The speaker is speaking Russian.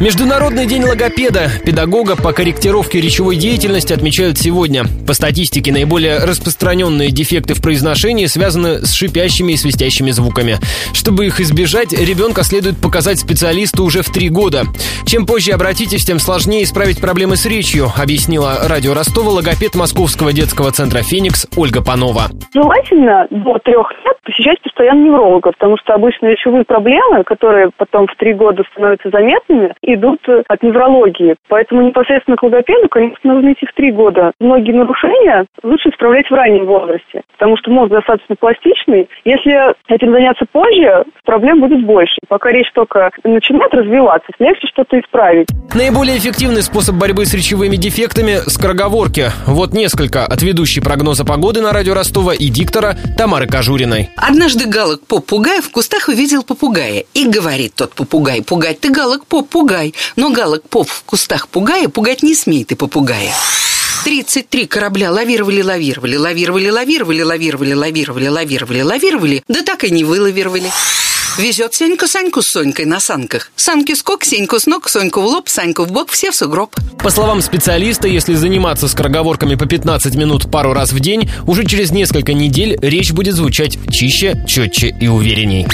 Международный день логопеда, педагога по корректировке речевой деятельности отмечают сегодня. По статистике, наиболее распространенные дефекты в произношении связаны с шипящими и свистящими звуками. Чтобы их избежать, ребенка следует показать специалисту уже в три года. Чем позже обратитесь, тем сложнее исправить проблемы с речью, объяснила радио Ростова логопед Московского детского центра «Феникс» Ольга Панова. Желательно до трех лет посещать постоянно невролога, потому что обычно речевые проблемы, которые потом в три года становятся заметными, идут от неврологии. Поэтому непосредственно к логопеду, конечно, нужно идти в три года. Многие нарушения лучше исправлять в раннем возрасте, потому что мозг достаточно пластичный. Если этим заняться позже, проблем будет больше. Пока речь только начинает развиваться, легче что-то исправить. Наиболее эффективный способ борьбы с речевыми дефектами – скороговорки. Вот несколько от ведущей прогноза погоды на радио Ростова и диктора Тамары Кожуриной. Однажды галок попугай в кустах увидел попугая и говорит тот попугай, пугать ты галок поп-пугай, но галок поп в кустах пугая пугать не смей ты попугая. 33 корабля лавировали, лавировали, лавировали, лавировали, лавировали, лавировали, лавировали, лавировали, да так и не вылавировали. Везет Сенька Саньку с Сонькой на санках. Санки скок, Сеньку с ног, Соньку в лоб, Саньку в бок, все в сугроб. По словам специалиста, если заниматься скороговорками по 15 минут пару раз в день, уже через несколько недель речь будет звучать чище, четче и уверенней.